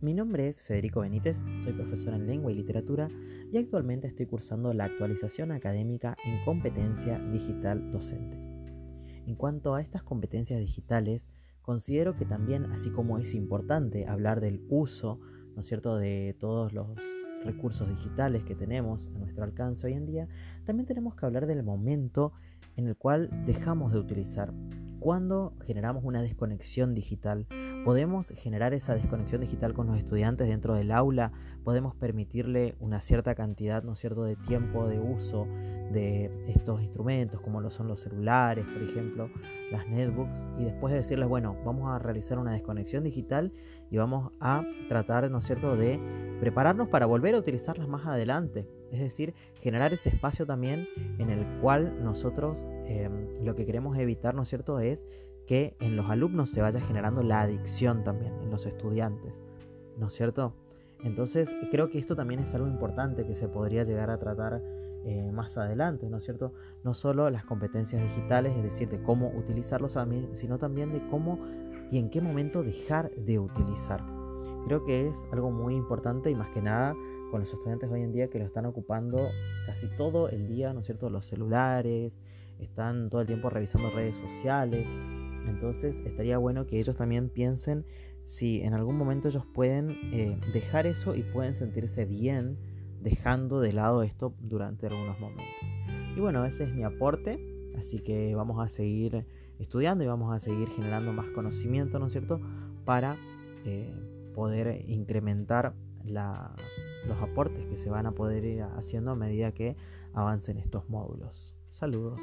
Mi nombre es Federico Benítez, soy profesor en lengua y literatura y actualmente estoy cursando la actualización académica en competencia digital docente. En cuanto a estas competencias digitales, considero que también, así como es importante hablar del uso, ¿no es cierto?, de todos los recursos digitales que tenemos a nuestro alcance hoy en día, también tenemos que hablar del momento en el cual dejamos de utilizar. Cuando generamos una desconexión digital, podemos generar esa desconexión digital con los estudiantes dentro del aula, podemos permitirle una cierta cantidad, ¿no cierto?, de tiempo de uso de estos instrumentos, como lo son los celulares, por ejemplo, las netbooks, y después de decirles, bueno, vamos a realizar una desconexión digital y vamos a tratar, ¿no es cierto?, de prepararnos para volver a utilizarlas más adelante. Es decir, generar ese espacio también en el cual nosotros eh, lo que queremos evitar, ¿no es cierto?, es que en los alumnos se vaya generando la adicción también, en los estudiantes, ¿no es cierto? Entonces creo que esto también es algo importante que se podría llegar a tratar eh, más adelante, ¿no es cierto? No solo las competencias digitales, es decir, de cómo utilizarlos, sino también de cómo y en qué momento dejar de utilizar. Creo que es algo muy importante y más que nada con los estudiantes hoy en día que lo están ocupando casi todo el día, ¿no es cierto? Los celulares, están todo el tiempo revisando redes sociales, entonces estaría bueno que ellos también piensen si en algún momento ellos pueden eh, dejar eso y pueden sentirse bien dejando de lado esto durante algunos momentos. Y bueno, ese es mi aporte, así que vamos a seguir estudiando y vamos a seguir generando más conocimiento, ¿no es cierto?, para eh, poder incrementar los aportes que se van a poder ir haciendo a medida que avancen estos módulos. Saludos.